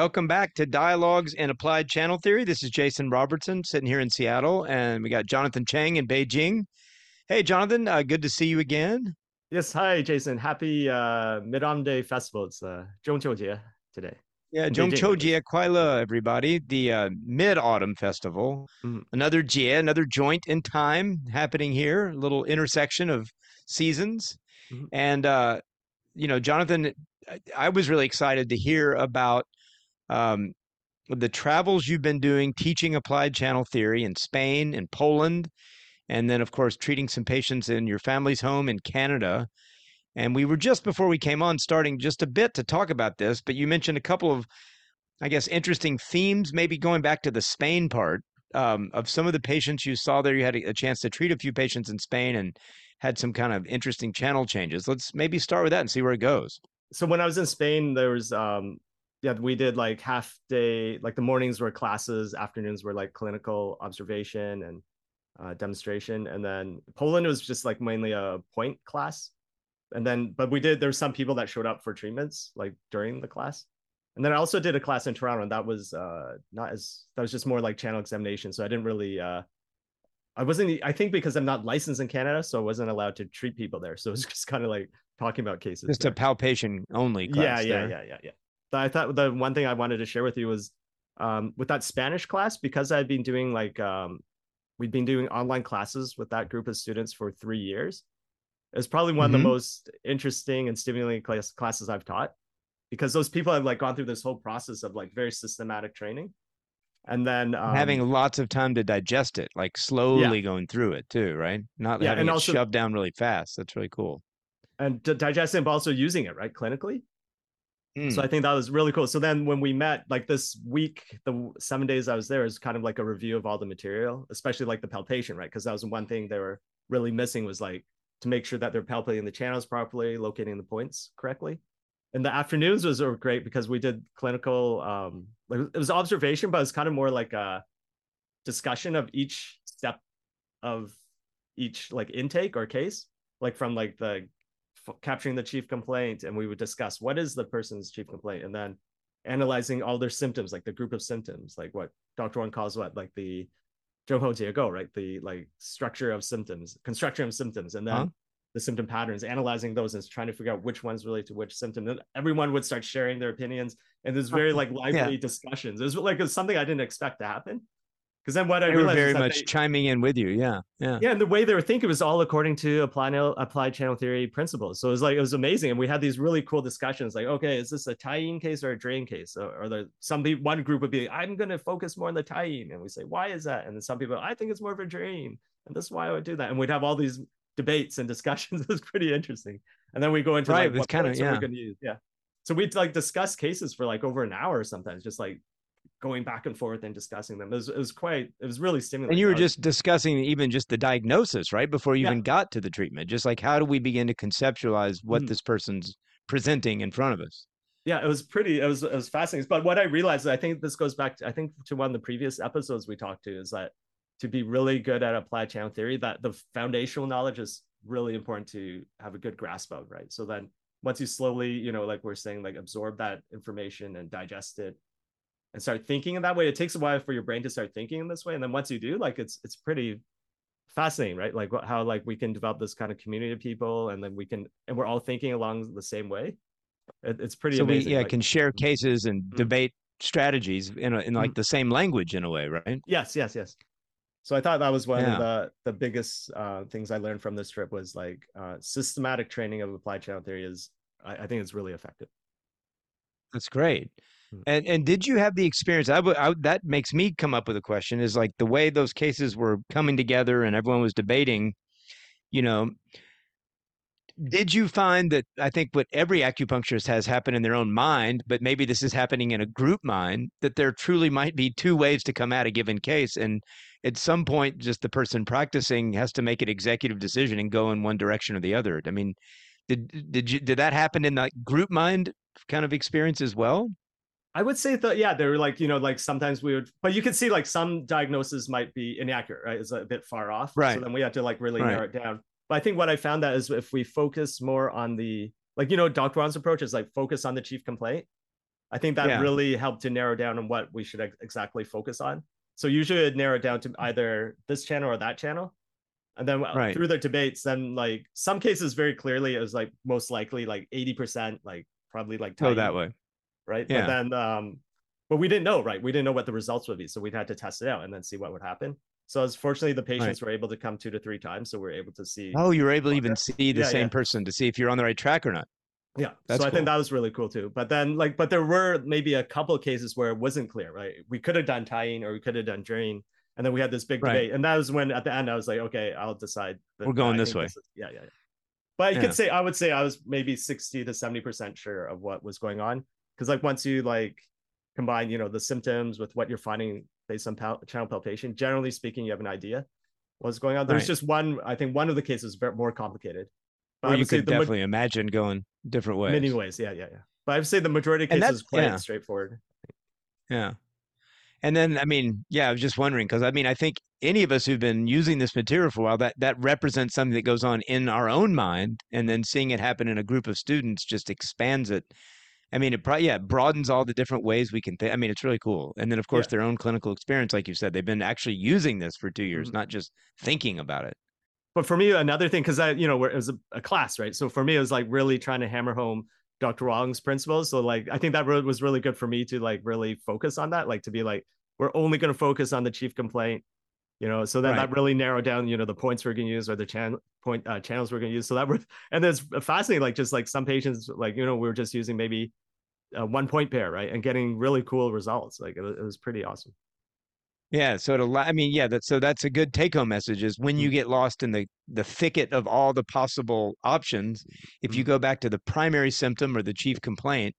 welcome back to Dialogues in Applied Channel Theory. This is Jason Robertson sitting here in Seattle, and we got Jonathan Chang in Beijing. Hey, Jonathan, uh, good to see you again. Yes, hi, Jason. Happy uh, Mid Autumn Day Festival. It's uh, today. Yeah, Zhongqiu Jie Kuai everybody. The uh, Mid Autumn Festival. Mm-hmm. Another Jie, another joint in time happening here, a little intersection of seasons. Mm-hmm. And, uh, you know, Jonathan, I was really excited to hear about um, the travels you've been doing teaching applied channel theory in Spain and Poland, and then, of course, treating some patients in your family's home in Canada. And we were just before we came on starting just a bit to talk about this, but you mentioned a couple of, I guess, interesting themes, maybe going back to the Spain part um, of some of the patients you saw there. You had a, chance to treat a few patients in Spain and had some kind of interesting channel changes. Let's maybe start with that and see where it goes. So when I was in Spain, there was um, yeah, we did like half day, like the mornings were classes, afternoons were like clinical observation and uh, demonstration, and then Poland was just like mainly a point class, and then but we did. There's some people that showed up for treatments like during the class, and then I also did a class in Toronto, and that was uh not as that was just more like channel examination, so I didn't really uh I wasn't. I think because I'm not licensed in Canada, so I wasn't allowed to treat people there. So it was just kind of like talking about cases. Just there. a palpation only. yeah, yeah, yeah, yeah, yeah. I thought the one thing I wanted to share with you was um, with that Spanish class because I've been doing like um, we've been doing online classes with that group of students for three years. It's probably one mm-hmm. of the mm-hmm. most interesting and stimulating class, classes I've taught because those people have like gone through this whole process of like very systematic training and then um, having lots of time to digest it like slowly yeah. going through it too right not yeah, having and it also, shoved down really fast that's really cool and to digest it but also using it right clinically mm. so i think that was really cool. So then when we met like this week the seven days i was there is kind of like a review of all the material especially like the palpation right? Because that was one thing they were really missing was like to make sure that they're palpating the channels properly locating the points correctly. And the afternoons was great because we did clinical um like it was observation but it's kind of more like a discussion of each step of each like intake or case like from like the capturing the chief complaint and we would discuss what is the person's chief complaint and then analyzing all their symptoms like the group of symptoms like what dr Wang calls what like the Jiegou, right the like structure of symptoms construction of symptoms and then huh? the symptom patterns, analyzing those and trying to figure out which ones relate to which symptom. And everyone would start sharing their opinions, and there's very like lively yeah. discussions. It was like it was something I didn't expect to happen. Because then what I they realized were very much they, chiming in with you, yeah, yeah, yeah. And the way they were thinking was all according to applied applied channel theory principles. So it was like it was amazing, and we had these really cool discussions. Like, okay, is this a tie-in case or a drain case? Or, or the some one group would be, like, I'm going to focus more on the tie-in, and we say, why is that? And then some people, I think it's more of a drain, and this is why I would do that. And we'd have all these debates and discussions. it was pretty interesting. And then we go into right, like what kind of yeah. we're going to use. Yeah. So we'd like discuss cases for like over an hour sometimes, just like going back and forth and discussing them. It was, it was quite, it was really stimulating. And you were just discussing even just the diagnosis, right? Before you yeah. even got to the treatment, just like how do we begin to conceptualize what mm. this person's presenting in front of us? Yeah, it was pretty, it was, it was fascinating. But what I realized, I think this goes back to, I think to one of the previous episodes we talked to is that to be really good at applied channel theory, that the foundational knowledge is really important to have a good grasp of, right? So then once you slowly, you know, like we're saying, like absorb that information and digest it and start thinking in that way, it takes a while for your brain to start thinking in this way. And then once you do, like it's it's pretty fascinating, right? Like how like we can develop this kind of community of people and then we can and we're all thinking along the same way. It, it's pretty so amazing. we yeah like, can share cases and mm-hmm. debate strategies in a, in like mm-hmm. the same language in a way, right? Yes, yes, yes so i thought that was one yeah. of the the biggest uh, things i learned from this trip was like uh, systematic training of applied channel theory is I, I think it's really effective that's great. Mm. and and did you have the experience I, w- I that makes me come up with a question is like the way those cases were coming together and everyone was debating you know did you find that I think what every acupuncturist has happened in their own mind, but maybe this is happening in a group mind, that there truly might be two ways to come at a given case. And at some point, just the person practicing has to make an executive decision and go in one direction or the other. I mean, did did you did that happen in that group mind kind of experience as well? I would say that yeah, they were like you know like sometimes we would, but you could see like some diagnoses might be inaccurate, right? It's a bit far off, right? So then we had to like really right. narrow it down. But I think what I found that is if we focus more on the like you know Dr. Wang's approach is like focus on the chief complaint, I think that yeah. really helped to narrow down on what we should ex- exactly focus on. So usually narrow it narrowed down to either this channel or that channel. And then uh, right. through the debates, then like some cases very clearly it was like most likely like 80%, like probably like go that way. Right. Yeah. But then um but we didn't know, right? We didn't know what the results would be. So we had to test it out and then see what would happen. So as fortunately the patients right. were able to come two to three times. So we are able to see Oh, you were able to even see the yeah, same yeah. person to see if you're on the right track or not. Yeah. That's so I think that was really cool too. But then like, but there were maybe a couple of cases where it wasn't clear, right? We could have done tying or we could have done drain. And then we had this big right. debate. And that was when at the end I was like, okay, I'll decide. We're going this way. This is, yeah, yeah, yeah. But you yeah. could say I would say I was maybe 60 to 70% sure of what was going on. Cause like once you like combine, you know, the symptoms with what you're finding based on pal- channel palpation, generally speaking, you have an idea what's going on. There's right. just one, I think one of the cases is more complicated. But you could definitely ma- imagine going different ways. Many ways, yeah, yeah, yeah. But I would say the majority of cases quite yeah. straightforward. Yeah. And then, I mean, yeah, I was just wondering because I mean, I think any of us who've been using this material for a while, that that represents something that goes on in our own mind, and then seeing it happen in a group of students just expands it. I mean, it probably yeah it broadens all the different ways we can think. I mean, it's really cool. And then, of course, yeah. their own clinical experience, like you said, they've been actually using this for two years, mm-hmm. not just thinking about it but for me, another thing, because I, you know, it was a, a, class, right? So for me, it was like really trying to hammer home Dr. Wang's principles. So like, I think that was really good for me to like really focus on that, like to be like, we're only going to focus on the chief complaint, you know. So then right. that really narrowed down, you know, the points we're going to use or the channel point uh, channels we're going to use. So that was, and it's fascinating, like just like some patients, like you know, we were just using maybe a one point pair, right, and getting really cool results. Like it, it was pretty awesome. Yeah, so it I mean, yeah, that so that's a good take home message is when you mm-hmm. get lost in the the thicket of all the possible options, if you mm-hmm. go back to the primary symptom or the chief complaint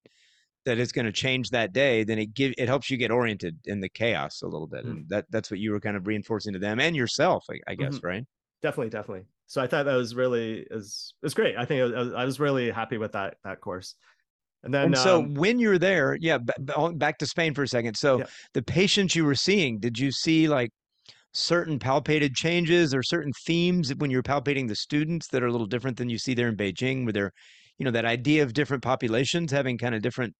that is going to change that day, then it give it helps you get oriented in the chaos a little bit, mm-hmm. and that that's what you were kind of reinforcing to them and yourself, I, I guess, mm-hmm. right? Definitely, definitely. So I thought that was really is was great. I think was, I was really happy with that that course. And then, and so um, when you're there, yeah, b- back to Spain for a second. So yeah. the patients you were seeing, did you see like certain palpated changes or certain themes when you're palpating the students that are a little different than you see there in Beijing? Were there, you know, that idea of different populations having kind of different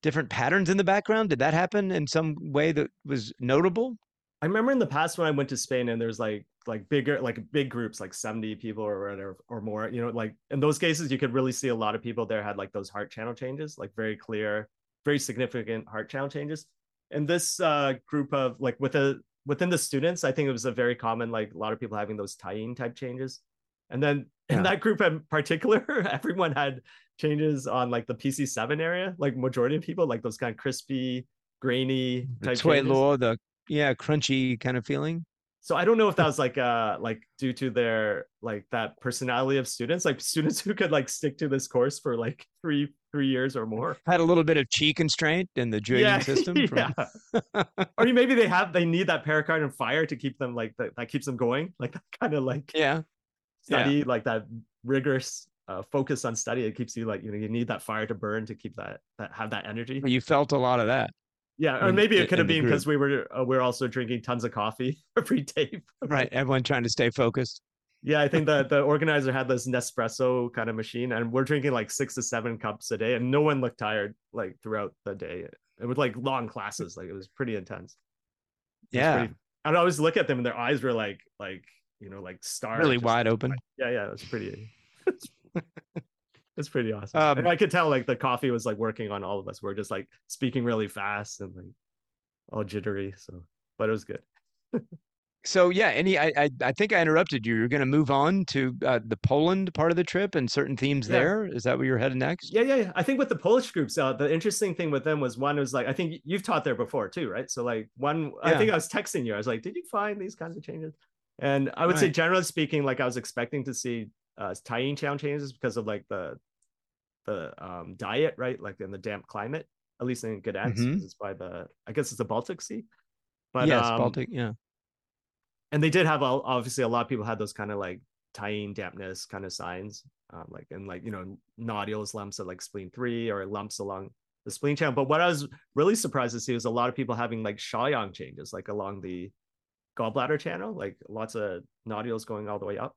different patterns in the background? Did that happen in some way that was notable? I remember in the past when I went to Spain and there's like like bigger like big groups like 70 people or whatever or more you know like in those cases you could really see a lot of people there had like those heart channel changes like very clear very significant heart channel changes and this uh group of like with a within the students I think it was a very common like a lot of people having those Taiyin type changes and then in that group in particular everyone had changes on like the PC7 area. Like majority of people like those kind of crispy grainy type the law the yeah crunchy kind of feeling? So i don't know if that was like uh like due to their like that personality of students. Like students who could like stick to this course for like three three years or more. Had a little bit of chi constraint in the Jueyin yeah, system from... yeah. Or maybe they have they need that pericardium fire to keep them like that, that keeps them going. Like that kind of like yeah study yeah. like that rigorous uh, focus on study it keeps you like you know you need that fire to burn to keep that that have that energy you felt a lot of that yeah, or maybe it could have been because we were uh, we are also drinking tons of coffee every day. right, everyone trying to stay focused. Yeah, I think the the organizer had this Nespresso kind of machine, and we're drinking like six to seven cups a day, and no one looked tired like throughout the day. It was like long classes, like it was pretty intense. It yeah, pretty, I'd always look at them, and their eyes were like like you know like stars, really wide open. Yeah, yeah, it was pretty. It's pretty awesome. Um, I could tell like the coffee was like working on all of us. We're just like speaking really fast and like all jittery. So, but it was good. so yeah, any I, I, I think I interrupted you. You're going to move on to uh, the Poland part of the trip and certain themes yeah. there. Is that where you're headed next? Yeah, yeah, yeah. I think with the Polish groups, uh, the interesting thing with them was one was like I think you've taught there before too, right? So like one, yeah. I think I was texting you. I was like, did you find these kinds of changes? And I would right. say generally speaking, like I was expecting to see uh, Taiyin channel changes because of like the the um, diet, right? Like in the damp climate, at least in Gdańsk, mm-hmm. it's by the I guess it's the Baltic Sea. But yes, um, Baltic, yeah. And they did have obviously a lot of people had those kind of like Taiyin dampness kind of signs, um, like and like you know nodules, lumps at like spleen three or lumps along the spleen channel. But what I was really surprised to see was a lot of people having like Shaoyang changes, like along the gallbladder channel, like lots of nodules going all the way up.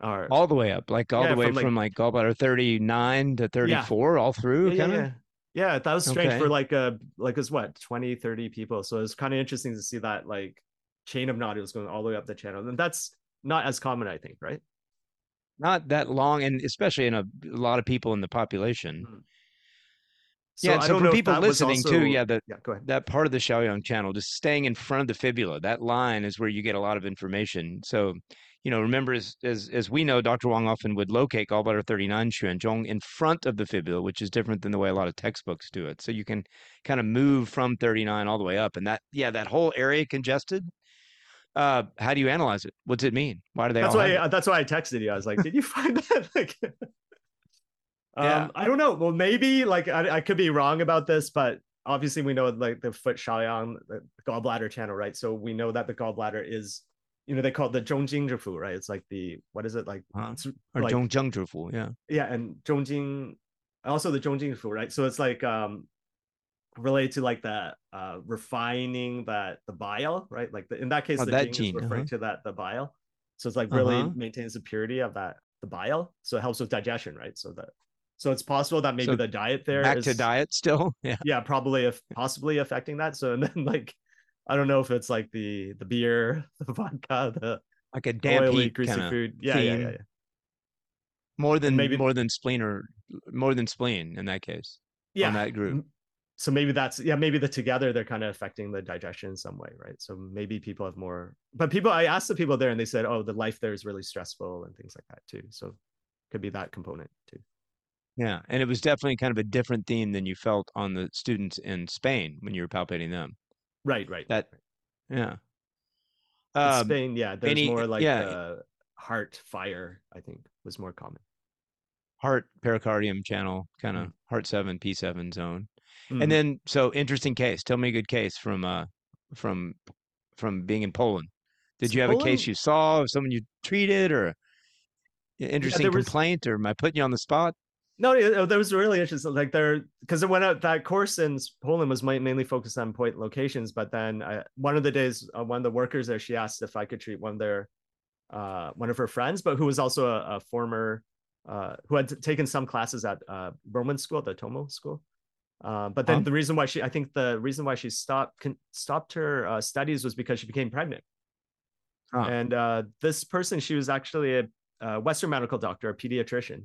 Or, all the way up, like all yeah, the way from like, from like gallbladder 39 to 34, yeah. all through, yeah, kind of. Yeah, that was strange okay. for like a like it's what 20, 30 people. So it's kind of interesting to see that like chain of nodules going all the way up the channel, and that's not as common, I think, right? Not that long, and especially in a, a lot of people in the population. Mm-hmm. Yeah, so for people listening also... too, yeah, that yeah, that part of the Shaoyang channel, just staying in front of the fibula, that line is where you get a lot of information. So, you know, remember as as, as we know, Dr. Wang often would locate gallbladder 39 Xuanzhong in front of the fibula, which is different than the way a lot of textbooks do it. So you can kind of move from 39 all the way up, and that yeah, that whole area congested. Uh, how do you analyze it? What's it mean? Why do they? That's why. I, that's why I texted you. I was like, "Did you find that?" like, yeah. Um, I don't know. Well, maybe like I, I could be wrong about this, but obviously we know like the foot Shaoyang, the gallbladder channel, right? So we know that the gallbladder is, you know, they call it the Zhongjing right? It's like the what is it like? Uh, or like, Zhongjing yeah. Yeah, and Zhongjing, also the Zhongjing right? So it's like um related to like the uh refining that the bile, right? Like the, in that case, oh, the that gene, is referring uh-huh. to that the bile. So it's like really uh-huh. maintains the purity of that the bile. So it helps with digestion, right? So that so it's possible that maybe so the diet there back is, to diet still. Yeah. Yeah, probably if possibly affecting that. So and then like I don't know if it's like the the beer, the vodka, the like a damp oily, greasy food. Yeah, yeah, yeah, yeah, More than maybe more than spleen or more than spleen in that case. Yeah. that group. So maybe that's yeah, maybe the together they're kind of affecting the digestion in some way, right? So maybe people have more but people I asked the people there and they said, Oh, the life there is really stressful and things like that too. So could be that component too. Yeah, and it was definitely kind of a different theme than you felt on the students in Spain when you were palpating them. Right, right. That, yeah. Um, Spain, yeah, there's any, more like yeah. Uh, heart fire. I think was more common. Heart pericardium channel, kind of mm. heart seven P seven zone, mm. and mm-hmm. then so interesting case. Tell me a good case from uh from from being in Poland. Did you have Poland, a case you saw of someone you treated or interesting yeah, complaint, was, or am I putting you on the spot? No, that was really interesting. Like there, because it went out that course in Poland was mainly focused on point locations. But then I, one of the days, uh, one of the workers there, she asked if I could treat one of their, uh, one of her friends, but who was also a, a former, uh, who had taken some classes at uh, Roman school, the Tomo school. Uh, but then the reason why she, I think the reason why she stopped stopped her uh, studies was because she became pregnant. Huh. And uh, this person, she was actually a, a Western medical doctor, a pediatrician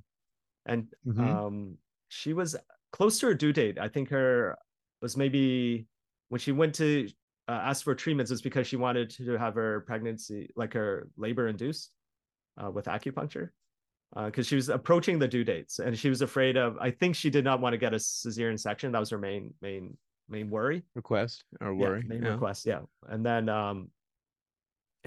and mm-hmm. um, she was close to her due date. I think her was maybe when she went to uh, ask for treatments was because she wanted to have her pregnancy, like her labor induced uh, with acupuncture, because uh, she was approaching the due dates and she was afraid of. I think she did not want to get a cesarean section. That was her main main main worry request or worry yeah, main yeah. request. Yeah, and then um,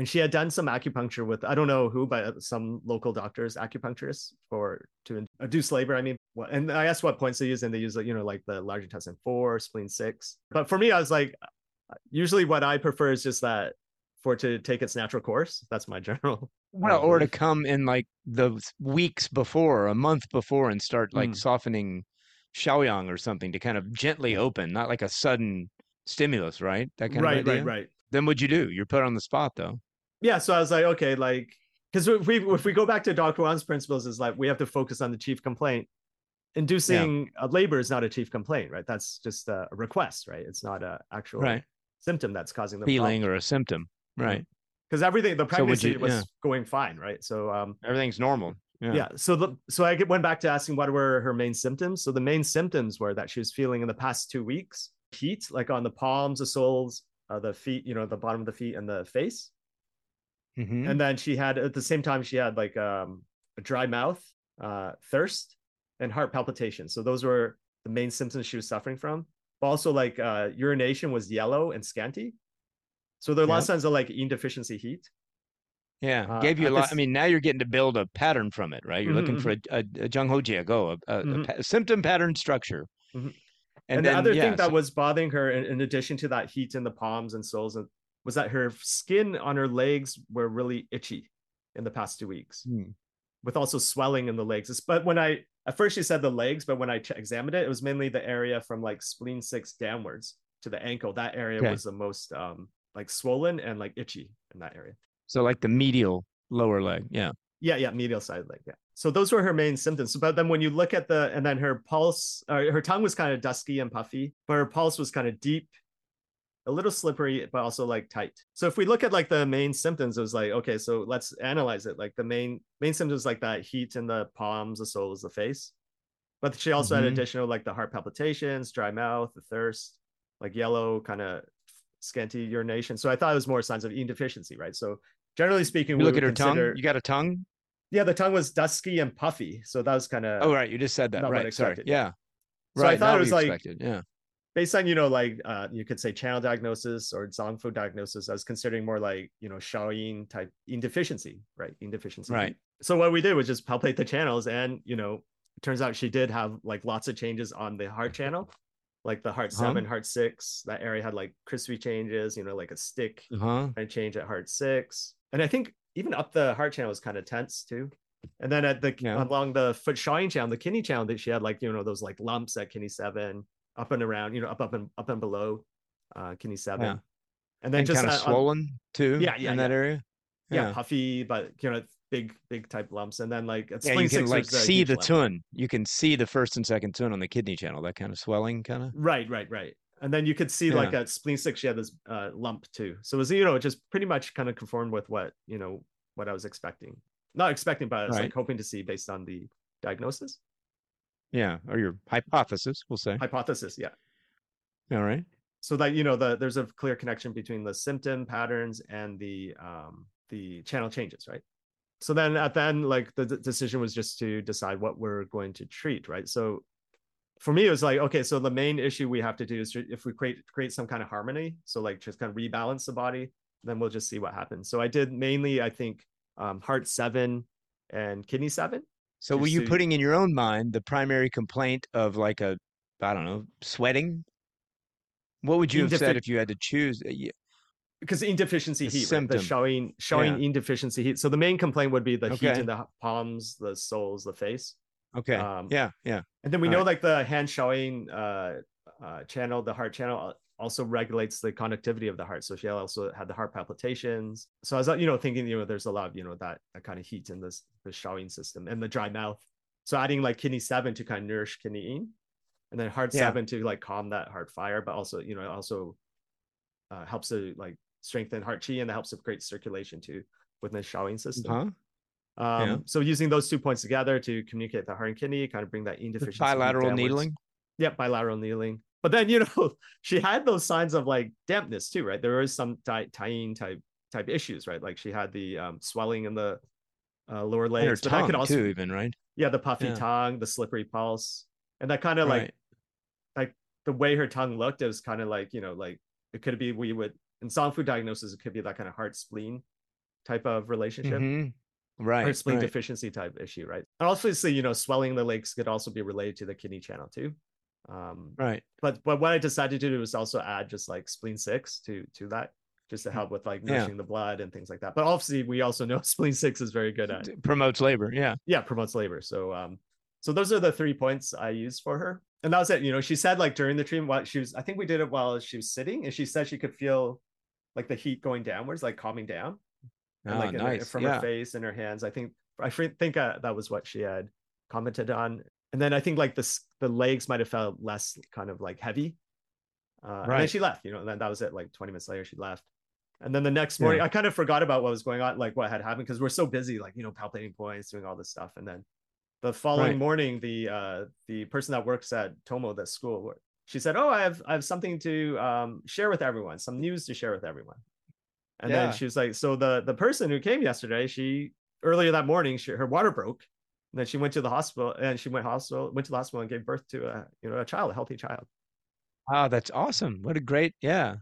and she had done some acupuncture with I don't know who, but uh, some local doctors, acupuncturists, for to induce uh, labor. I mean, and I asked what points they use, and they use you know like the large intestine four, spleen six. But for me, I was like, uh, usually what I prefer is just that for it to take its natural course. That's my general. Well, or to come in like the weeks before, a month before, and start like mm. softening Shaoyang or something to kind of gently mm. open, not like a sudden stimulus, right? That kind right, of right, right, right. Then what'd you do? You're put on the spot though yeah, so I was like, okay, like because if we if we go back to Dr. Wang's principles, is like we have to focus on the chief complaint. Inducing yeah. labor is not a chief complaint, right? That's just a request, right? It's not a actual right. symptom that's causing the feeling problem. or a symptom, right? Because everything the pregnancy so you, was yeah. going fine, right? So um, everything's normal. Yeah. yeah. So the so I went back to asking what were her main symptoms. So the main symptoms were that she was feeling in the past two weeks heat, like on the palms, the soles, uh, the feet, you know, the bottom of the feet and the face. Mm-hmm. And then she had at the same time she had like um, a dry mouth, uh, thirst, and heart palpitations. So those were the main symptoms she was suffering from. But also like uh, urination was yellow and scanty. So there are a lot of signs of like yin deficiency heat. Yeah, uh, gave you a lot. This... I mean, now you're getting to build a pattern from it, right? You're mm-hmm. looking for mm-hmm. a, a, a Zheng Hou Jie Gou, a, a, mm-hmm. a, symptom pattern structure. Mm-hmm. And, and then, the other yeah, thing that was bothering her, in, in, addition to that heat in the palms and soles and was that her skin on her legs were really itchy in the past two weeks, mm. with also swelling in the legs. But when I at first she said the legs, but when I examined it, it was mainly the area from like spleen six downwards to the ankle. That area okay. was the most um like swollen and like itchy in that area. So like the medial lower leg, yeah. Yeah, yeah, medial side leg. Yeah. So those were her main symptoms. But then when you look at the, and then her pulse, uh, her tongue was kind of dusky and puffy, but her pulse was kind of deep, a little slippery, but also like tight. So if we look at like the main symptoms, it was like, okay, so let's analyze it. Like the main main symptoms like that heat in the palms, the soles, the face. But she also mm-hmm. had additional like the heart palpitations, dry mouth, the thirst, like yellow, kind of scanty urination. So I thought it was more signs of E deficiency, right? So generally speaking, you look at her consider... tongue. You got a tongue. Yeah, the tongue was dusky and puffy, so that was kind of. Oh right, you just said that. Right, sorry. Yeah. So right, I thought it was like expected. yeah. Based on you know like uh, you could say channel diagnosis or Zangfu diagnosis, I was considering more like you know Shaoyin type deficiency, right? deficiency. Right. So what we did was just palpate the channels, and you know, turns out she did have like lots of changes on the heart channel like the heart 7 uh-huh. heart six that area had like crispy changes you know like a stick uh-huh. and change at heart six and i think even up the heart channel was kind of tense too and then at the yeah. along the foot Shaoyin channel the kidney channel that she had like you know those like lumps at kidney seven up and around you know up up and up and below uh kidney seven yeah. and then and just kind of uh, swollen too yeah, yeah in yeah. that area yeah. puffy but you know big big type lumps and then like yeah, you can like see the tun you can see the first and second tun on the kidney channel that kind of swelling kind of right right right and then you could see yeah. like at spleen six she had this uh, lump too so it was you know just pretty much kind of conformed with what you know what i was expecting not expecting but i was right. like hoping to see based on the diagnosis yeah or your hypothesis we'll say. Hypothesis yeah. All right. So that you know the there's a clear connection between the symptom patterns and the um the channel changes right? So then at the end like the d- decision was just to decide what we're going to treat right? So for me it was like okay so the main issue we have to do is if we create create some kind of harmony so like just kind of rebalance the body then we'll just see what happens. So i did mainly i think um, heart seven and kidney seven so were you putting in your own mind the primary complaint of like a i don't know sweating what would you have said if you had to choose uh, because deficiency the heat, right? the Shaoyin Shaoyin yeah. deficiency heat. So the main complaint would be the okay. heat in the palms, the soles, the face. Okay. Um, yeah, yeah. And then we All know right. like the hand Shaoyin uh, uh, channel, the heart channel also regulates the conductivity of the heart. So she also had the heart palpitations. So I was you know thinking you know there's a lot of you know that that kind of heat in this the Shaoyin system and the dry mouth. So adding like kidney seven to kind of nourish kidney yin, and then heart yeah. seven to like calm that heart fire, but also you know it also uh, helps to like strengthen heart chi and that helps to great circulation too within the Shaoyin system. Uh-huh. Um, yeah. So using those two points together to communicate the heart and kidney, kind of bring that indeficiency. Bilateral needling. Yep, bilateral needling. But then you know she had those signs of like dampness too, right? There was some Taiyin type type issues, right? Like she had the um, swelling in the uh, lower legs, but that could also too, even right. Yeah, the puffy yeah. tongue, the slippery pulse, and that kind of right. like like the way her tongue looked, it was kind of like you know like it could be we would in Zangfu diagnosis, it could be that kind of heart spleen type of relationship. Mm-hmm. Right. Heart spleen right. deficiency type issue, right? And obviously, you know, swelling the legs could also be related to the kidney channel too. Um, right. But but what I decided to do was also add just like spleen six to to that, just to help with like nourishing yeah. the blood and things like that. But obviously, we also know spleen six is very good at it promotes labor. Yeah. Yeah, promotes labor. So um, so those are the three points I used for her. And that was it. You know, she said like during the treatment, while she was, I think we did it while she was sitting, and she said she could feel like the heat going downwards, like calming down, and like oh, nice. her, from yeah. her face and her hands. I think I think uh, that was what she had commented on. And then I think like the the legs might have felt less kind of like heavy. Uh, right. And then she left, you know, and then that was it. Like 20 minutes later, she left. And then the next morning, yeah. I kind of forgot about what was going on, like what had happened, because we're so busy, like you know, palpating points, doing all this stuff. And then the following right. morning, the uh, the person that works at Tomo, that school, she said, "Oh, I have I have something to um, share with everyone, some news to share with everyone." And yeah. then she was like, "So the the person who came yesterday, she earlier that morning, she, her water broke, and then she went to the hospital, and she went hospital went to the hospital and gave birth to a you know a child, a healthy child." Wow, that's awesome! What a great yeah.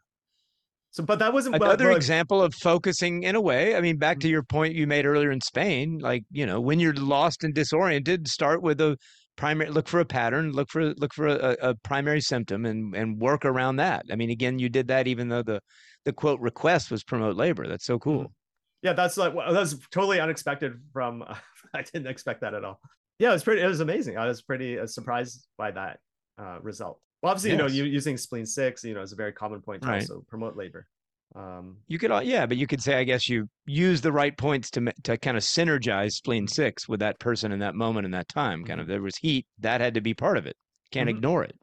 So, but that wasn't another example of focusing in a way. I mean, back to mm-hmm. your point you made earlier in Spain, like you know, when you're lost and disoriented, start with a primary look for a pattern look for look for a, a, primary symptom and and work around that i mean again you did that even though the the quote request was promote labor that's so cool mm-hmm. Yeah that's like that's totally unexpected from uh, i didn't expect that at all yeah it was pretty it was amazing i was pretty uh, surprised by that uh, result well obviously yes. you know you, using spleen six you know is a very common point to right. also promote labor Um, you could, yeah, but you could say, I guess you use the right points to to kind of synergize spleen mm-hmm. six with that person in that moment in that time. Kind of, mm-hmm. there was heat that had to be part of it. Can't mm-hmm. ignore it.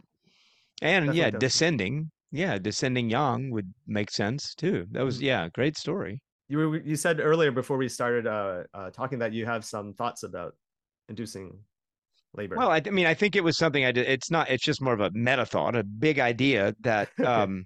And definitely, yeah, descending, yeah, descending yang would make sense too. That was, mm-hmm. yeah, great story. You were, you said earlier before we started uh, uh, talking that you have some thoughts about inducing labor. Well, I, I, mean, I think it was something I did. It's not. It's just more of a meta thought, a big idea that um,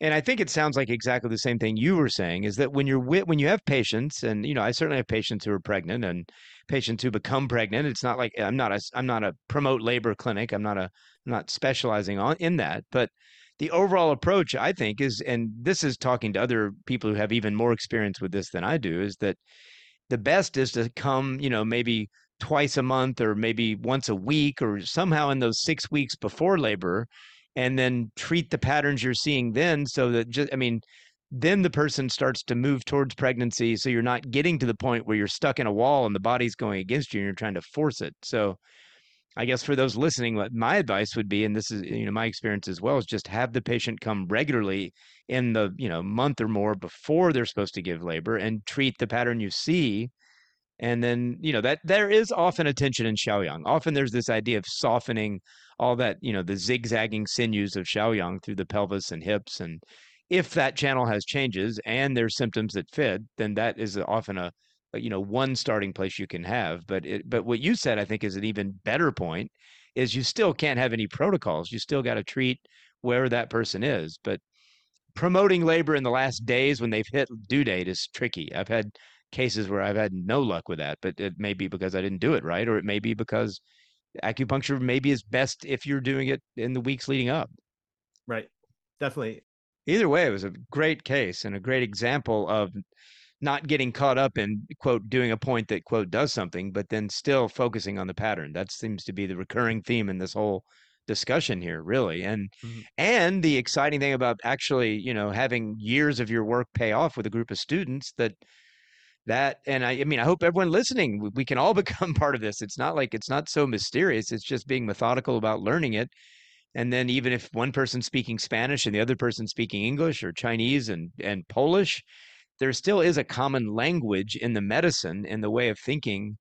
and I think it sounds like exactly the same thing you were saying is that when you're with, when you have patients, and you know, I certainly have patients who are pregnant and patients who become pregnant. It's not like I'm not a I'm not a promote labor clinic. I'm not a I'm not specializing on in that, but the overall approach I think is, and this is talking to other people who have even more experience with this than I do, is that the best is to come, you know, maybe twice a month or maybe once a week or somehow in those six weeks before labor and then treat the patterns you're seeing then so that just i mean then the person starts to move towards pregnancy so you're not getting to the point where you're stuck in a wall and the body's going against you and you're trying to force it. So i guess for those listening what my advice would be and this is you know my experience as well is just have the patient come regularly in the you know month or more before they're supposed to give labor and treat the pattern you see and then you know that there is often a tension in Shaoyang. Often there's this idea of softening all that you know the zigzagging sinews of Shaoyang through the pelvis and hips and if that channel has changes and there's symptoms that fit then that is often a Uh, you know one starting place you can have but it, but what you said i think is an even better point is you still can't have any protocols you still got to treat where that person is but promoting labor in the last days when they've hit due date is tricky i've had cases where i've had no luck with that but it may be because i didn't do it right or it may be because acupuncture maybe is best if you're doing it in the weeks leading up. Right. Definitely. Either way, it was a great case and a great example of not getting caught up in quote doing a point that quote does something, but then still focusing on the pattern. That seems to be the recurring theme in this whole discussion here, really. And mm-hmm. and the exciting thing about actually, you know, having years of your work pay off with a group of students that that and I, I mean i hope everyone listening we can all become part of this it's not like it's not so mysterious it's just being methodical about learning it and then even if one person's speaking spanish and the other person speaking english or chinese and and polish there still is a common language in the medicine in the way of thinking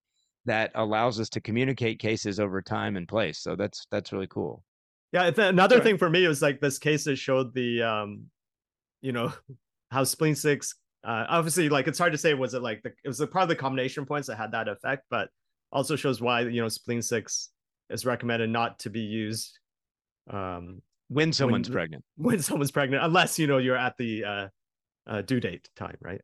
that allows us to communicate cases over time and place so that's that's really cool yeah another thing for me was like this case that showed the um you know how spleen six uh, obviously, like it's hard to say was it like the it was the, probably the combination points that had that effect, but also shows why you know spleen six is recommended not to be used um, when someone's when, pregnant. When someone's pregnant, unless you know you're at the uh, uh, due date time, right?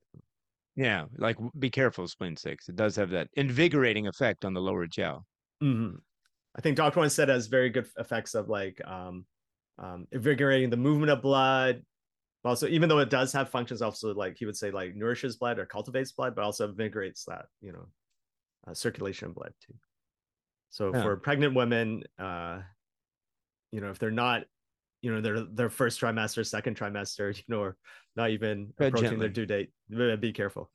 Yeah, like be careful, spleen six. It does have that invigorating effect on the lower jiao. Mm-hmm. I think Dr. Wang said has very good effects of like um, um, invigorating the movement of blood, also even though it does have functions also like he would say like nourishes blood or cultivates blood but also invigorates that you know uh, circulation of blood too so yeah. for pregnant women uh you know if they're not you know their their first trimester second trimester you know or not even approaching gently. their due date be careful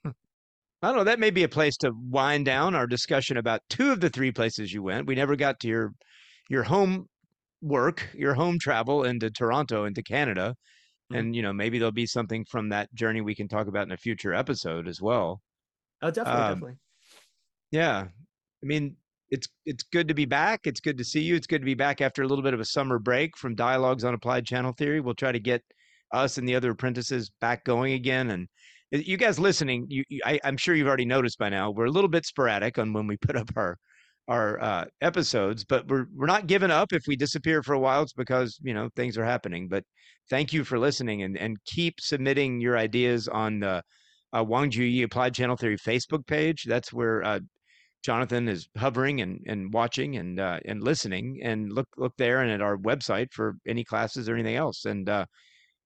I don't know. That may be a place to wind down our discussion about two of the three places you went. We never got to your your home work, your home travel into Toronto, into Canada. Mm-hmm. and you know maybe there'll be something from that journey we can talk about in a future episode as well oh definitely um, definitely yeah i mean it's it's good to be back it's good to see you it's good to be back after a little bit of a summer break from dialogues on applied channel theory we'll try to get us and the other apprentices back going again and uh, you guys listening you, you I, i'm sure you've already noticed by now we're a little bit sporadic on when we put up our our uh, episodes, but we're we're not giving up. If we disappear for a while, it's because you know things are happening. But thank you for listening and and keep submitting your ideas on the uh, Wang Yi Applied Channel Theory Facebook page. That's where uh, Jonathan is hovering and and watching and uh, and listening. And look look there and at our website for any classes or anything else. And uh,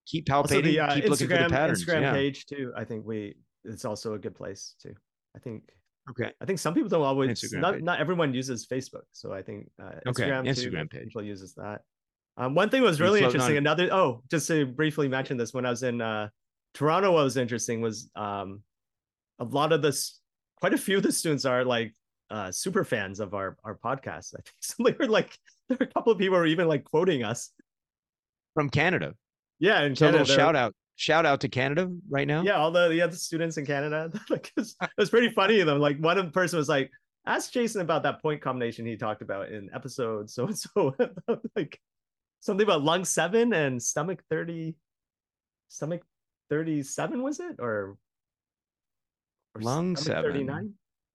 keep palpating. The, uh, keep Instagram, looking for the patterns. Instagram yeah. page too. I think we it's also a good place too. I think Okay. I think some people don't always Instagram not page. not everyone uses Facebook. So I think uh, Instagram, okay. Instagram too, page. people uses that. Um, one thing was really interesting. Another oh, just to briefly mention this, when I was in uh, Toronto, what was interesting was um, a lot of this, quite a few of the students are like uh, super fans of our our podcast. I think some they were like there were a couple of people who were even like quoting us from Canada. Yeah, and so Canada, shout out shout out to Canada right now? Yeah, all the yeah the students in Canada. like it was pretty funny. Them like one person was like, ask Jason about that point combination he talked about in episode so and so. Like something about lung seven and stomach thirty, stomach thirty seven was it or, or lung seven thirty nine?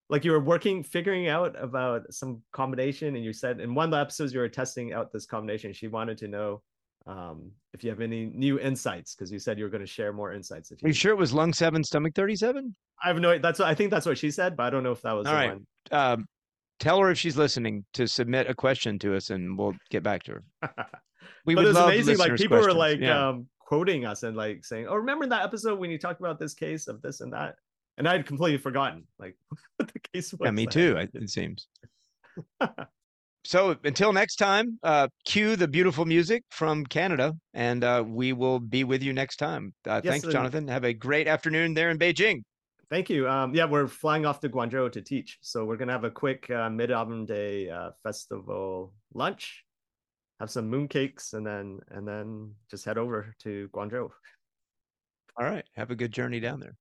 Like you were working, figuring out about some combination, and you said in one of the episodes you were testing out this combination. She wanted to know um, if you have any new insights because you said you were going to share more insights. If you, Are you sure it was lung seven, stomach thirty-seven? I have no. That's what I think. That's what she said, but I don't know if that was all right. Um, tell her if she's listening to submit a question to us, and we'll get back to her. We but would love amazing. Like people questions. were like yeah. um, quoting us and like saying, "Oh, remember that episode when you talked about this case of this and that?" And I had completely forgotten like what the case was. Yeah, me too. It seems. so until next time, uh, cue the beautiful music from Canada, and uh, we will be with you next time. Uh, yes, thanks, Jonathan. Have a great afternoon there in Beijing. Thank you. Um, yeah, we're flying off to Guangzhou to teach, so we're gonna have a quick uh, mid autumn day uh, festival lunch, have some mooncakes, and then and then just head over to Guangzhou. All right. Have a good journey down there.